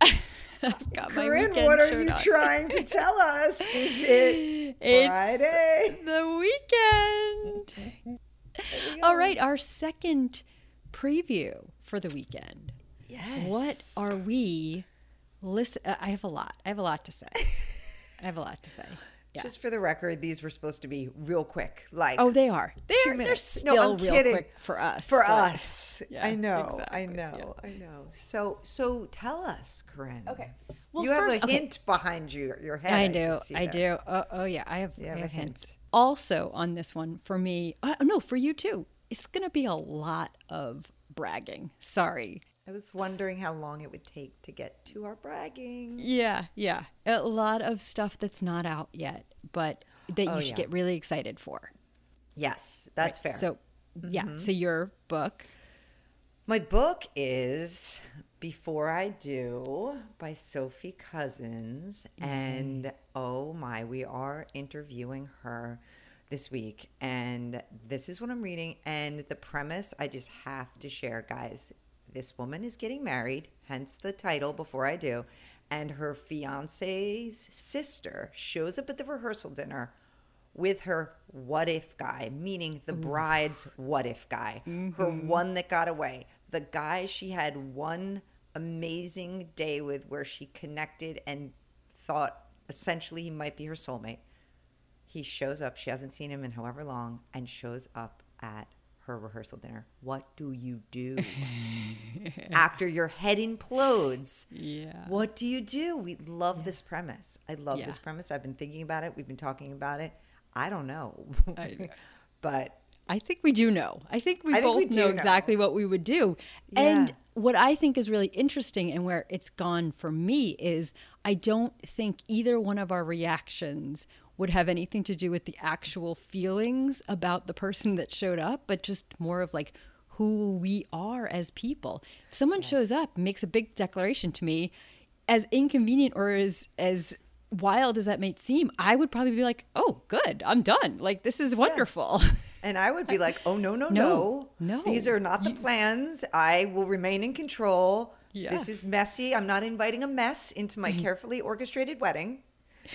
I've got my Corinne, weekend what are shirt you on. trying to tell us? Is it It's Friday? the weekend. All right, our second preview for the weekend. Yes. What are we? Listen, uh, I have a lot. I have a lot to say. I have a lot to say. Yeah. Just for the record, these were supposed to be real quick. Like Oh, they are. They're, they're minutes. No, still I'm real kidding. quick for us. for but- us. Yeah, I know. I exactly, know. I know. So so tell us, Corinne. Okay. Well, you have a okay. hint behind you, your head. I do. see I do. Oh, oh yeah. I have, You I have have, a hint. hints. Also on this one for me. Uh, no, for you too. It's gonna be a lot of bragging. Sorry. I was wondering how long it would take to get to our bragging. Yeah, yeah. A lot of stuff that's not out yet, but that Oh, you should yeah. get really excited for. Yes, that's fair. So, yeah. Mm-hmm. So your book. My book is Before I Do by Sophie Cousins. And oh my, we are interviewing her this week. And this is what I'm reading. And the premise I just have to share, guys. This woman is getting married, hence the title, Before I Do. And her fiance's sister shows up at the rehearsal dinner with her what if guy, meaning the mm. bride's what if guy, her mm-hmm. one that got away, the guy she had one amazing day with where she connected and thought essentially he might be her soulmate. He shows up, she hasn't seen him in however long, and shows up at her rehearsal dinner. What do you do after your head implodes? Yeah. What do you do? We love this premise. I love Yeah. this premise. I've been thinking about it. We've been talking about it. I don't know. I know. but I think we do know. I think we I think both we do know know. exactly what we would do. Yeah. And what I think is really interesting and where it's gone for me is I don't think either one of our reactions would have anything to do with the actual feelings about the person that showed up, but just more of like who we are as people. If someone shows up, makes a big declaration to me, as inconvenient or as as wild as that may seem, I would probably be like, "Oh, good, I'm done. Like this is wonderful." and I would be like, "Oh no, no, No, no. no. These are not the plans. I will remain in control. Yeah. This is messy. I'm not inviting a mess into my mm-hmm. carefully orchestrated wedding."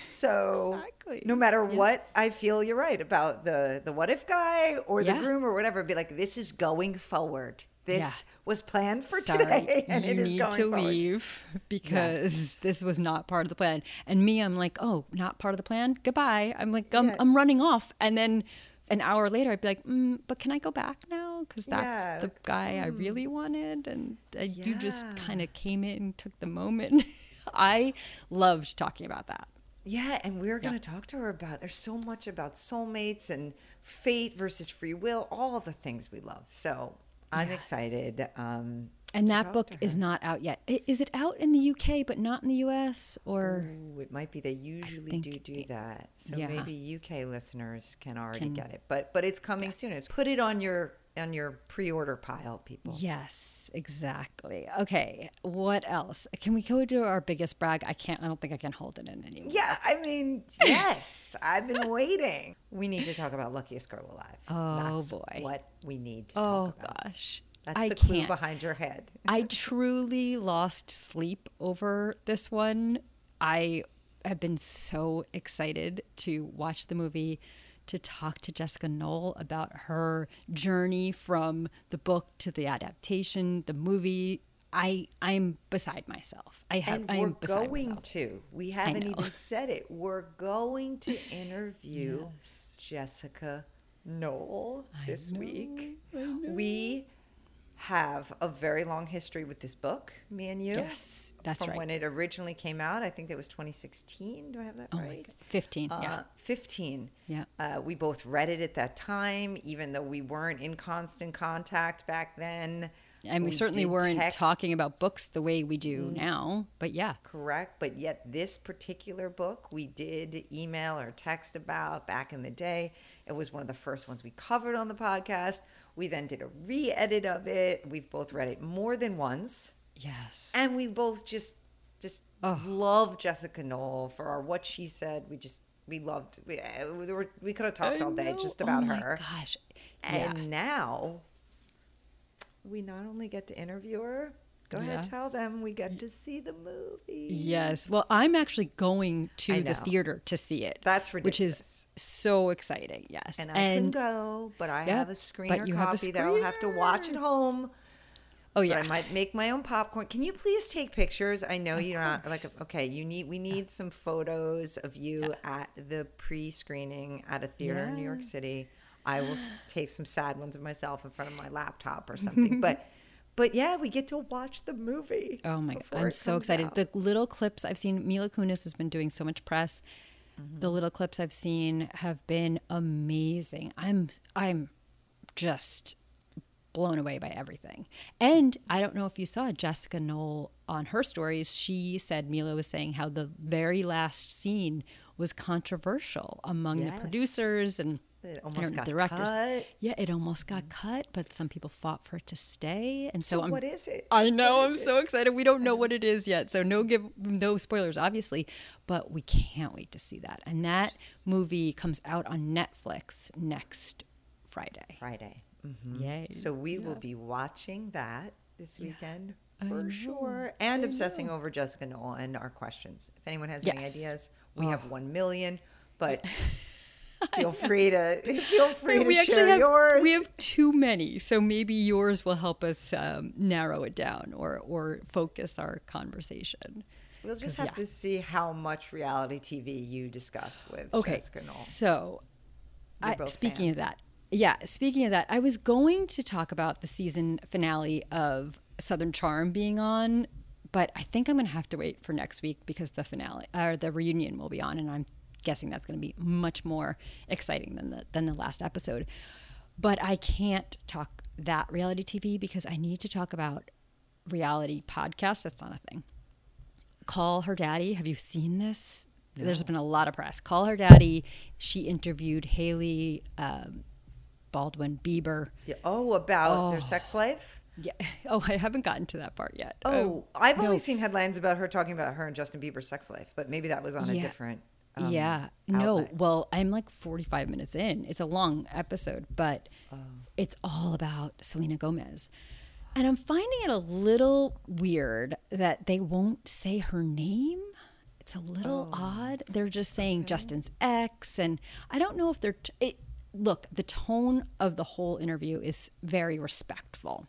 So Exactly. no matter what, I feel you're right about the the what if guy or the groom or whatever. Be like, this is going forward. This was planned for Sorry, today, and it is need going to forward. leave because Yes. this was not part of the plan. And me, I'm like, oh, not part of the plan. Goodbye. I'm like, I'm, Yeah. I'm running off. And then an hour later, I'd be like, mm, but can I go back now? Because that's Yeah. the guy I really wanted, and uh, you just kind of came in and took the moment. I loved talking about that. Yeah, and we're going to talk to her about there's so much about soulmates and fate versus free will, all the things we love. So I'm excited. Um, And that book is not out yet. Is it out in the UK but not in the US? Or Ooh, it might be they usually do do it- that. So yeah. maybe UK listeners can already Can- get it. But but it's coming soon. It's put it on your on your pre-order pile, people. Yes, exactly. Okay, what else? Can we go to our biggest brag? I can't. I don't think I can hold it in anymore. Yeah, I mean, yes, I've been waiting. We need to talk about Luckiest Girl Alive. Oh, That's boy. what we need to Oh gosh, That's I the clue can't. behind your head. I truly lost sleep over this one. I have been so excited to watch the movie, to talk to Jessica Knoll about her journey from the book to the adaptation, the movie. I I'm beside myself. I have And we're going myself. to. We haven't even said it. We're going to interview Jessica Knoll this week. We have a very long history with this book, me and you. Yes, that's From right. when it originally came out. I think it was 2016. Do I have that Oh right? God. 15, Uh, yeah. 15. Yeah. Uh, we both read it at that time, even though we weren't in constant contact back then. And we, certainly weren't text- talking about books the way we do now. But yeah, correct but yet this particular book we did email or text about back in the day it was one of the first ones we covered on the podcast we then did a re-edit of it we've both read it more than once yes. and we both just just Oh. love jessica knoll for our what she said we just we loved we, we, were, we could have talked I all day know. just Oh about my her Gosh. and yeah. now we not only get to interview her Go ahead, Yeah. tell them we get to see the movie. Yes. Well, I'm actually going to the theater to see it. That's ridiculous. Which is so exciting. Yes. And I can go, but I Yeah, have a but screener have a copy that I'll have to watch at home. oh But yeah. I might make my own popcorn. Can you please take pictures? I know you're not like okay. You need we need some photos of you at the pre-screening at a theater in New York City. I will take some sad ones of myself in front of my laptop or something. but but yeah, we get to watch the movie. Oh my god, I'm so excited. out. The little clips I've seen, Mila Kunis has been doing so much press. Mm-hmm. The little clips I've seen have been amazing. I'm I'm just blown away by everything. And I don't know if you saw Jessica Knoll on her stories. She said Mila was saying how the very last scene was controversial among the producers and It almost got directors. cut. Yeah, it almost got cut, but some people fought for it to stay. And so, So what is it? I know. I'm is so excited. We don't know what it is yet, so no give no spoilers, obviously. But we can't wait to see that. And that movie comes out on Netflix next Friday. Friday. Mhm. Yay! So we will be watching that this weekend I for sure, and I obsessing know. over Jessica Knoll and our questions. If anyone has any ideas, we Oh. have one million, but feel free to feel free to share have yours. we have too many, so maybe yours will help us um, narrow it down or or focus our conversation. we'll just have yeah. to see how much reality TV you discuss with Okay, Jessica Knoll. so I, both speaking of that, yeah, speaking of that, I was going to talk about the season finale of Southern Charm being on, but I think I'm going to have to wait for next week because the finale or the reunion will be on, and I'm guessing that's going to be much more exciting than the than the last episode. But I can't talk that reality TV because I need to talk about reality podcasts. That's not a thing. Call Her Daddy. Have you seen this? There's been a lot of press. Call Her Daddy. She interviewed Hailey um, Baldwin Bieber. Yeah, Oh, about their sex life. Yeah. Oh, I haven't gotten to that part yet. Oh, Um, I've only seen headlines about her talking about her and Justin Bieber's sex life, but maybe that was on a different. Um, yeah. No. Well, I'm like 45 minutes in. It's a long episode, but Oh. it's all about Selena Gomez. And I'm finding it a little weird that they won't say her name. It's a little Oh. odd. They're just saying Justin's ex. And I don't know if they're. T- it, look, the tone of the whole interview is very respectful.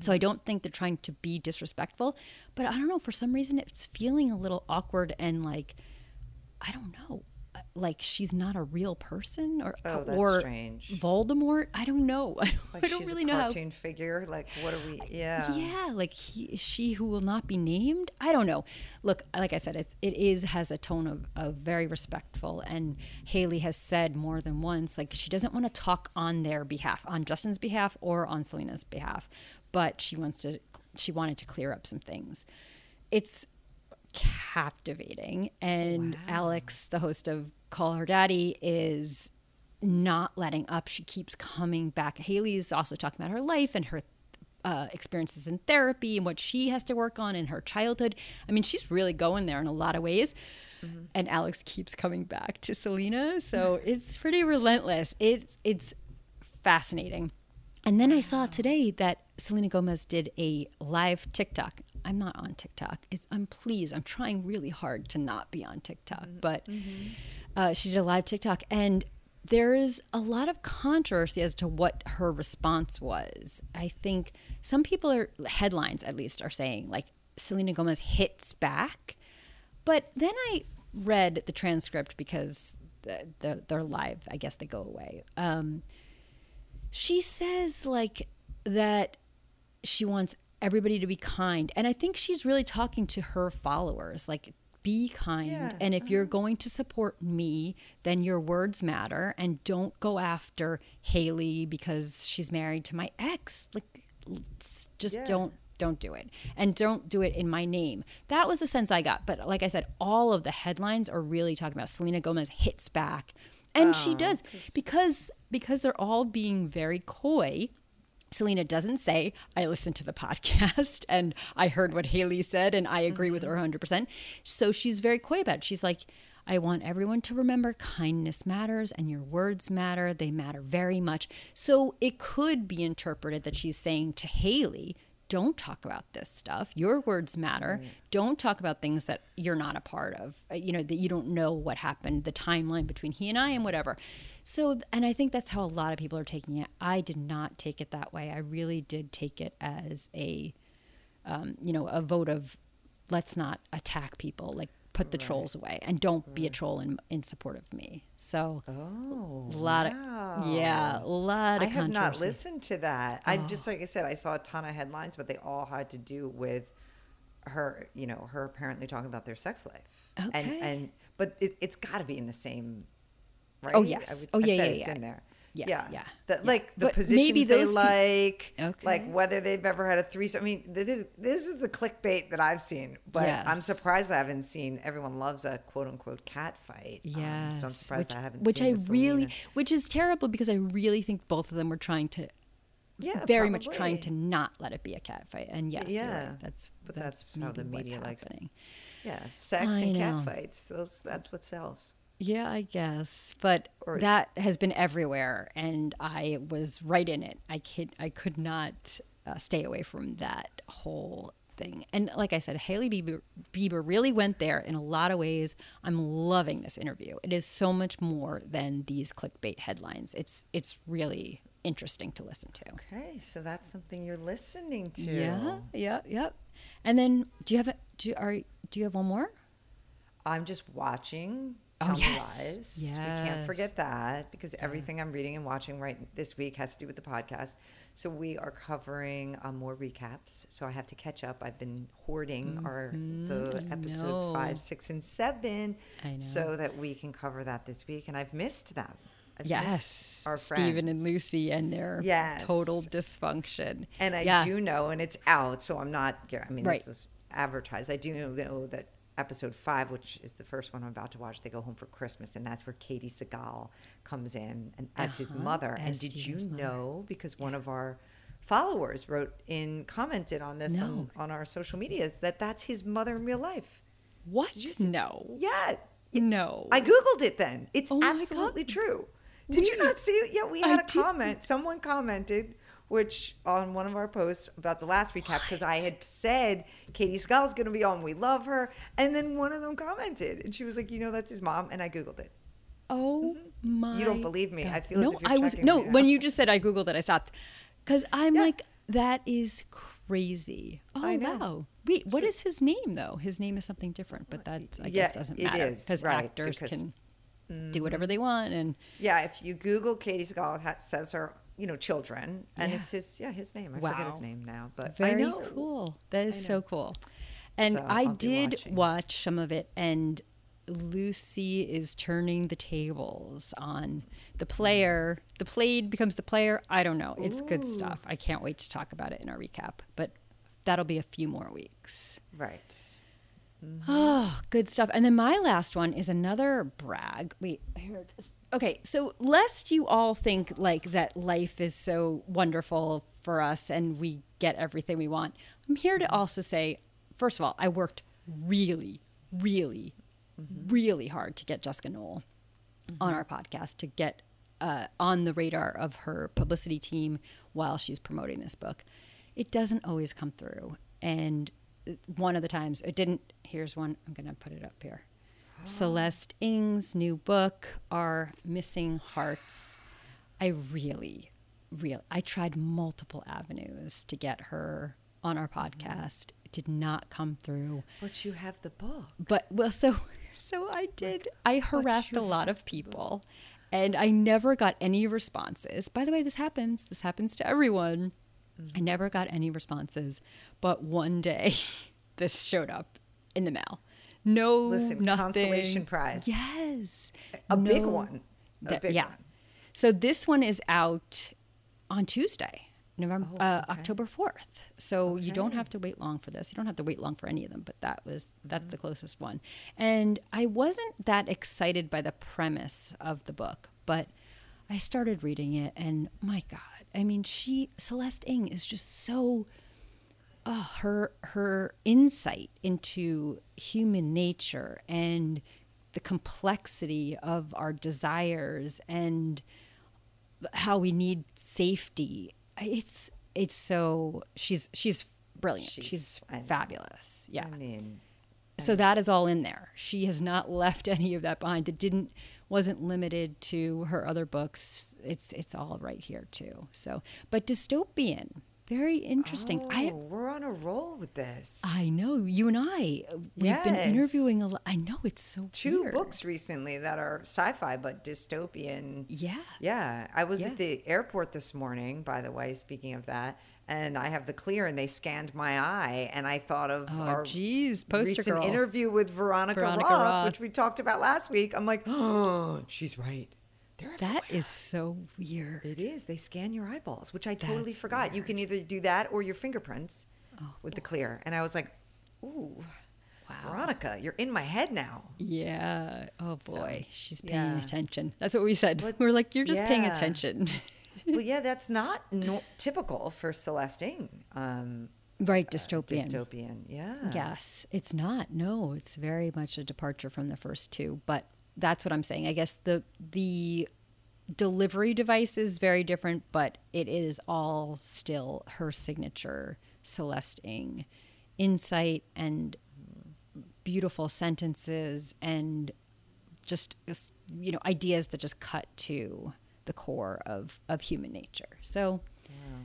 So I don't think they're trying to be disrespectful, but I don't know. For some reason, it's feeling a little awkward and like, I don't know, uh, like she's not a real person or Oh, or strange. Voldemort. I don't know. I don't, Like I don't she's really a know how. cartoon figure. Like, what are we? Yeah. Yeah, like he, she who will not be named. I don't know. Look, like I said, it's it is has a tone of, of very respectful, and Hailey has said more than once like she doesn't want to talk on their behalf, on Justin's behalf or on Selena's behalf, but she wants to. She wanted to clear up some things. It's captivating, and Alex, the host of Call Her Daddy, is not letting up. She keeps coming back. Hailey's also talking about her life and her uh, experiences in therapy and what she has to work on in her childhood. I mean, she's really going there in a lot of ways. And Alex keeps coming back to Selena, so it's pretty relentless. It's it's fascinating. And then I saw today that Selena Gomez did a live TikTok. I'm not on TikTok. It's, I'm pleased. I'm trying really hard to not be on TikTok, but uh, she did a live TikTok, and there is a lot of controversy as to what her response was. I think some people are headlines at least are saying like Selena Gomez hits back, but then I read the transcript because the, the, they're live. I guess they go away. Um, she says like that she wants everybody to be kind, and I think she's really talking to her followers like be kind. Yeah, and if you're uh-huh. going to support me then your words matter. And don't go after Hailey because she's married to my ex. Like just Yeah. don't don't do it. And don't do it in my name. That was the sense i got. But like i said all of the headlines are really talking about selena gomez hits back. And she oh, does. because because they're all being very coy Selena doesn't say, I listened to the podcast and I heard what Hailey said and I agree with her mm-hmm. 100%. So she's very coy about it. She's like, I want everyone to remember kindness matters and your words matter. They matter very much. So it could be interpreted that she's saying to Hailey, don't talk about this stuff. Your words matter. Don't talk about things that you're not a part of, uh, you know, that you don't know what happened, the timeline between he and I and whatever. So, and I think that's how a lot of people are taking it. I did not take it that way. I really did take it as a, um, you know, a vote of let's not attack people. Like, put the trolls away and don't be a mm. troll in, in support of me. So, Oh, a lot wow. of, yeah, a lot of I have not. Oh. listened to that. I just oh. like I said, I saw a ton of headlines, but they all had to do with her. You know, her apparently talking about their sex life. And Okay. and but it, it's got to be in the same. Oh, right? Oh, yes. would- Oh, I yeah, yeah, it's yeah. in there. Yeah, yeah, yeah, The, yeah. Like the But positions they like, Okay. like whether they've ever had a threesome. I mean, this is this is the clickbait that I've seen, but I'm surprised I haven't seen. Everyone loves a quote unquote cat fight. Um, Yes. so I'm surprised which, I haven't. Which seen I really, Selena. which is terrible because I really think both of them were trying to, Yeah, very much trying to not let it be a cat fight. And yes, Yeah, right. That's but that's, that's how the media likes happening. Yeah, sex I and know. catfights. Those that's what sells. Yeah, I guess, but Or- that has been everywhere, and I was right in it. I could I could not uh, stay away from that whole thing. And like I said, Hailey Bieber, Bieber really went there in a lot of ways. I'm loving this interview. It is so much more than these clickbait headlines. It's it's really interesting to listen to. Okay, so that's something you're listening to. Yeah, yeah, yep. And then, do you have a, do you, are do you have one more? I'm just watching Oh, Tell Me yes. Lies. We can't forget that because everything I'm reading and watching right this week has to do with the podcast. So we are covering uh, more recaps. So I have to catch up. I've been hoarding our the I episodes know. five, six, and seven, I know. so that we can cover that this week. And I've missed them. I've missed Yes, our Stephen and. Lucy and their Yes. total dysfunction. And I Yeah. do know, and it's out, so I'm not. I mean, Right. this is advertised. I do know, know that episode five, which is the first one I'm about to watch, they go home for Christmas, and that's where Katey Sagal comes in and as his Uh-huh, mother. and did Stephen's you mother. know? Because one of our followers wrote in, commented on this on, No. on our social medias that that's his mother in real life. What? you see- No. Yeah, No. I googled it. Then it's Oh absolutely true. Did you not see it? Yeah, we had a didn't. comment. Someone commented, which on one of our posts about the last recap, because I had said Katey Sagal's going to be on. We love her, and then one of them commented, and she was like, "You know, that's his mom," and I googled it. oh mm-hmm. my. You don't believe me. I God. feel as no. if you're I was no. When you just said I googled it, I stopped because I'm Yeah. like that is crazy. Oh I know. wow. Wait, what is his name though? His name is something different, but that I Yeah, guess doesn't matter is, right, actors because- can do mm-hmm. whatever they want and Yeah, if you Google Katie it says her, you know, children, and Yeah. it's his, yeah, his name. I forget his name now, but Very I know. cool. That is so cool. And So I did watch some of it, and Lucy is turning the tables on the player. The played becomes the player. I don't know. It's good stuff. I can't wait to talk about it in our recap, but that'll be a few more weeks. Right. Oh, good stuff. And then my last one is another brag. Wait, here it is. Okay, so lest you all think like that life is so wonderful for us and we get everything we want, I'm here to mm-hmm. also say, first of all, I worked really, really, mm-hmm. really hard to get Jessica Knoll on mm-hmm. our podcast to get uh, on the radar of her publicity team while she's promoting this book. It doesn't always come through. And uh, one of the times it didn't, here's one, I'm going to put it up here. Celeste Ng's new book, Our Missing Hearts. I really, really, I tried multiple avenues to get her on our podcast. It did not come through. But you have the book. but well so so i did. I harassed a lot of people and i never got any responses. By the way this happens. This happens to everyone. I mm. never got any responses but one day this showed up in the mail no Listen, nothing consolation prize. yes A big one. A big yeah one. so this one is out on tuesday November, Oh, uh, okay. October 4th. So you don't have to wait long for this. You don't have to wait long for any of them, but that was that's Mm-hmm. the closest one. And I wasn't that excited by the premise of the book, but I started reading it and my god, I mean, she Celeste Ng is just so oh, her her insight into human nature and the complexity of our desires and how we need safety. It's it's so she's she's brilliant. She's, She's- fabulous. Yeah. I mean, so that is all in there. She has not left any of that behind. It didn't wasn't limited to her other books. It's it's all right here too. So, but dystopian, very interesting. oh, I we're on a roll with this. I know you and I we've been interviewing a lot. I know it's so Two weird. books recently that are sci-fi but dystopian. Yeah. Yeah, I was Yeah. at the airport this morning, by the way, speaking of that, and I have the clear and they scanned my eye and I thought of Oh, our geez, poster recent girl. interview with Veronica, Veronica Roth, Roth. which we talked about last week. I'm like, oh, she's right. That so weird. It is. They scan your eyeballs, which I totally That's forgot. You can either do that or your fingerprints Oh, with the clear. And I was like, ooh, Wow. Veronica, you're in my head now. Yeah. Oh So, boy, she's paying yeah. attention. That's what we said. But- we are like, you're just paying attention. well, yeah, that's not no- typical for Celeste Ng. Um, right, dystopian. dystopian. Yeah. Yes, it's not. No, it's very much a departure from the first two, but that's what I'm saying. I guess the the delivery device is very different, but it is all still her signature Celeste Ng insight and beautiful sentences and just you know ideas that just cut to the core of of human nature. So.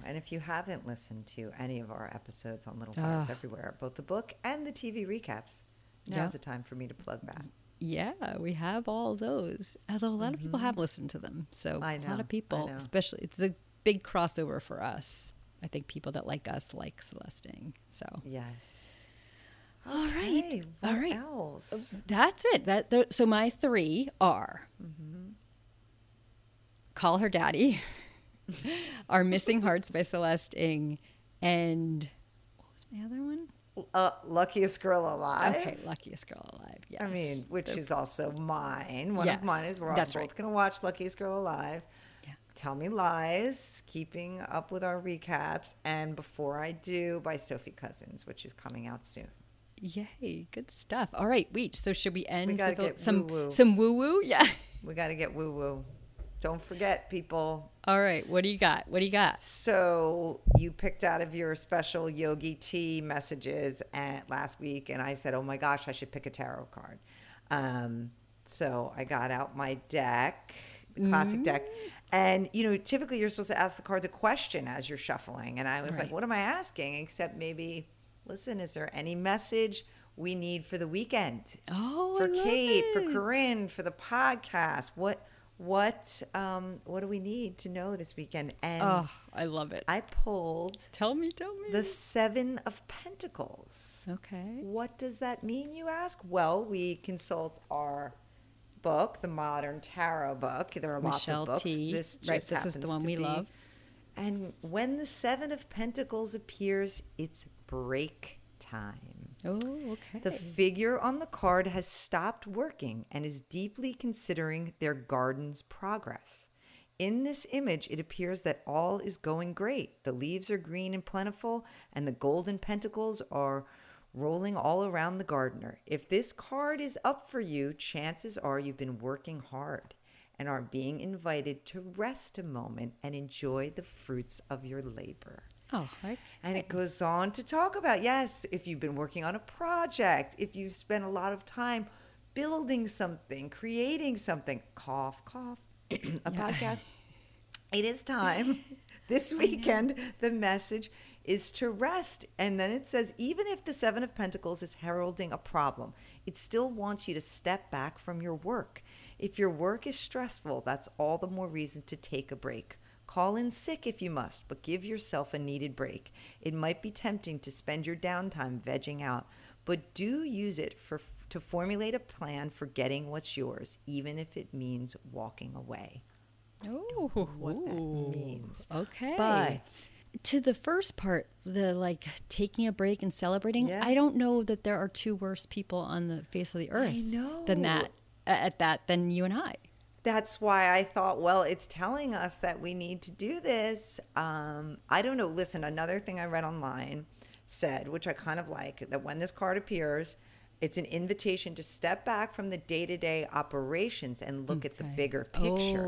And if you haven't listened to any of our episodes on Little Fires Ah. Everywhere, both the book and the TV recaps, now's Yeah. the time for me to plug that. Yeah, we have all those. Although a lot of people have listened to them. So Mm-hmm. I a lot of people, especially it's a big crossover for us. I think people that like us like Celeste Ng. So Yes. all right, Hey, all right. else? That's it. That th- so my three are Mm-hmm. call her daddy, are missing hearts by Celeste Ng, and what was my other one? Uh, luckiest girl alive. Okay, luckiest girl alive. Yes. I mean, which is also mine. One Yes, of mine is we're all that's both right. going to watch Luckiest Girl Alive. Yeah. Tell Me Lies, keeping up with our recaps, and Before I Do by Sophie Cousins, which is coming out soon. Yay, good stuff. All right, wait. So should we end gotta with a- some woo-woo. some woo woo? Yeah. We got to get woo woo. Don't forget, people. All right, what do you got? What do you got? So you picked out of your special Yogi Tea messages at last week, and I said, "Oh my gosh, I should pick a tarot card." Um, so I got out my deck, the classic deck, and you know, typically you're supposed to ask the cards a question as you're shuffling, and I was like, "What am I asking?" Except maybe, listen, is there any message we need for the weekend? Oh, for Kate, for. Corinne, for the podcast. What what um what do we need to know this weekend? And Oh, I love it. I pulled tell me, tell me. the Seven of Pentacles. okay. What does that mean, you ask? Well, we consult our book, the Modern Tarot book. There are lots of books. T. This right, this is the one we be- love. And when the Seven of Pentacles appears, it's break time. Oh, okay. The figure on the card has stopped working and is deeply considering their garden's progress. In this image, it appears that all is going great. The leaves are green and plentiful, and the golden pentacles are rolling all around the gardener. If this card is up for you, chances are you've been working hard and are being invited to rest a moment and enjoy the fruits of your labor. Oh, okay. And it goes on to talk about yes, if you've been working on a project, if you've spent a lot of time building something, creating something, cough, cough, a podcast. It is time. This weekend, the message is to rest. And then it says, even if the Seven of Pentacles is heralding a problem, it still wants you to step back from your work. If your work is stressful, that's all the more reason to take a break. Call in sick if you must, but give yourself a needed break. It might be tempting to spend your downtime vegging out, but do use it for to formulate a plan for getting what's yours, even if it means walking away. Oh, what that means. Okay. But to the first part, the like taking a break and celebrating, Yeah. I don't know that there are two worse people on the face of the earth than know. that at that than you and I. that's why I thought, well, it's telling us that we need to do this. Um, I don't know. Listen, another thing I read online said, which I kind of like, that when this card appears, It's an invitation to step back from the day to day operations and look at the bigger picture.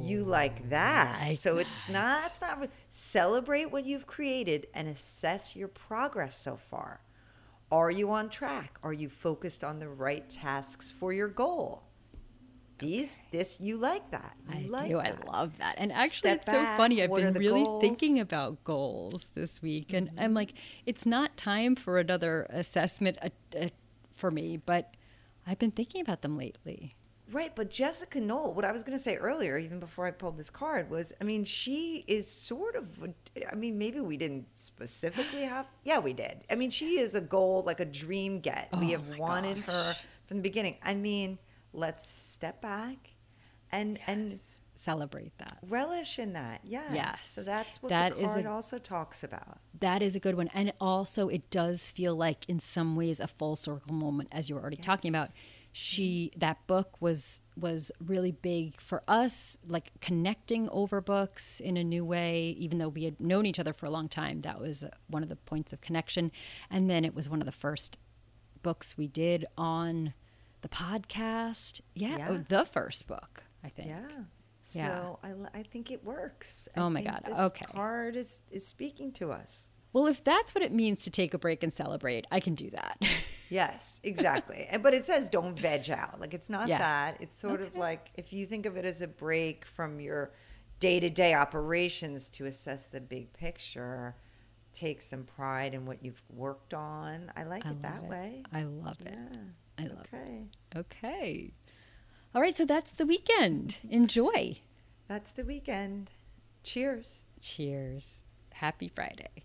you Oh, like that. like so it's not, it's not, celebrate what you've created and assess your progress so far. Are you on track? Are you focused on the right tasks for your goal? These, this, you like that. You I like do. that. I love that. And actually, Step it's so funny. I've been really goals? thinking about goals this week. And Mm-hmm. I'm like, it's not time for another assessment uh, uh, for me, but I've been thinking about them lately. Right, but Jessica Knoll, what I was going to say earlier, even before I pulled this card, was I mean, she is sort of, I mean, maybe we didn't specifically have, yeah, we did. I mean, she is a goal, like a dream get. Oh we have wanted her from the beginning. I mean, let's step back and and Celebrate that. relish in that. Yes. Yes. So that's what That the is a- card also talks about. That is a good one. And also, it does feel like, in some ways, a full circle moment, as you were already talking about. She mm-hmm. that book was was really big for us, like connecting over books in a new way. Even though we had known each other for a long time, that was one of the points of connection. And then it was one of the first books we did on the podcast. Yeah, oh, Yeah. oh, the first book, I think. Yeah. So Yeah. I, I think it works. I Oh my God, This okay. card is, is speaking to us. Well, if that's what it means to take a break and celebrate, I can do that. Yes, exactly. Eh, but it says don't veg out. Like it's not Yeah. that. It's sort of like if you think of it as a break from your day to day operations to assess the big picture, take some pride in what you've worked on. I like I it that it. way. I love it. I love it. okay. Okay. All right, so that's the weekend. Enjoy. That's the weekend. Cheers. Cheers. Happy Friday.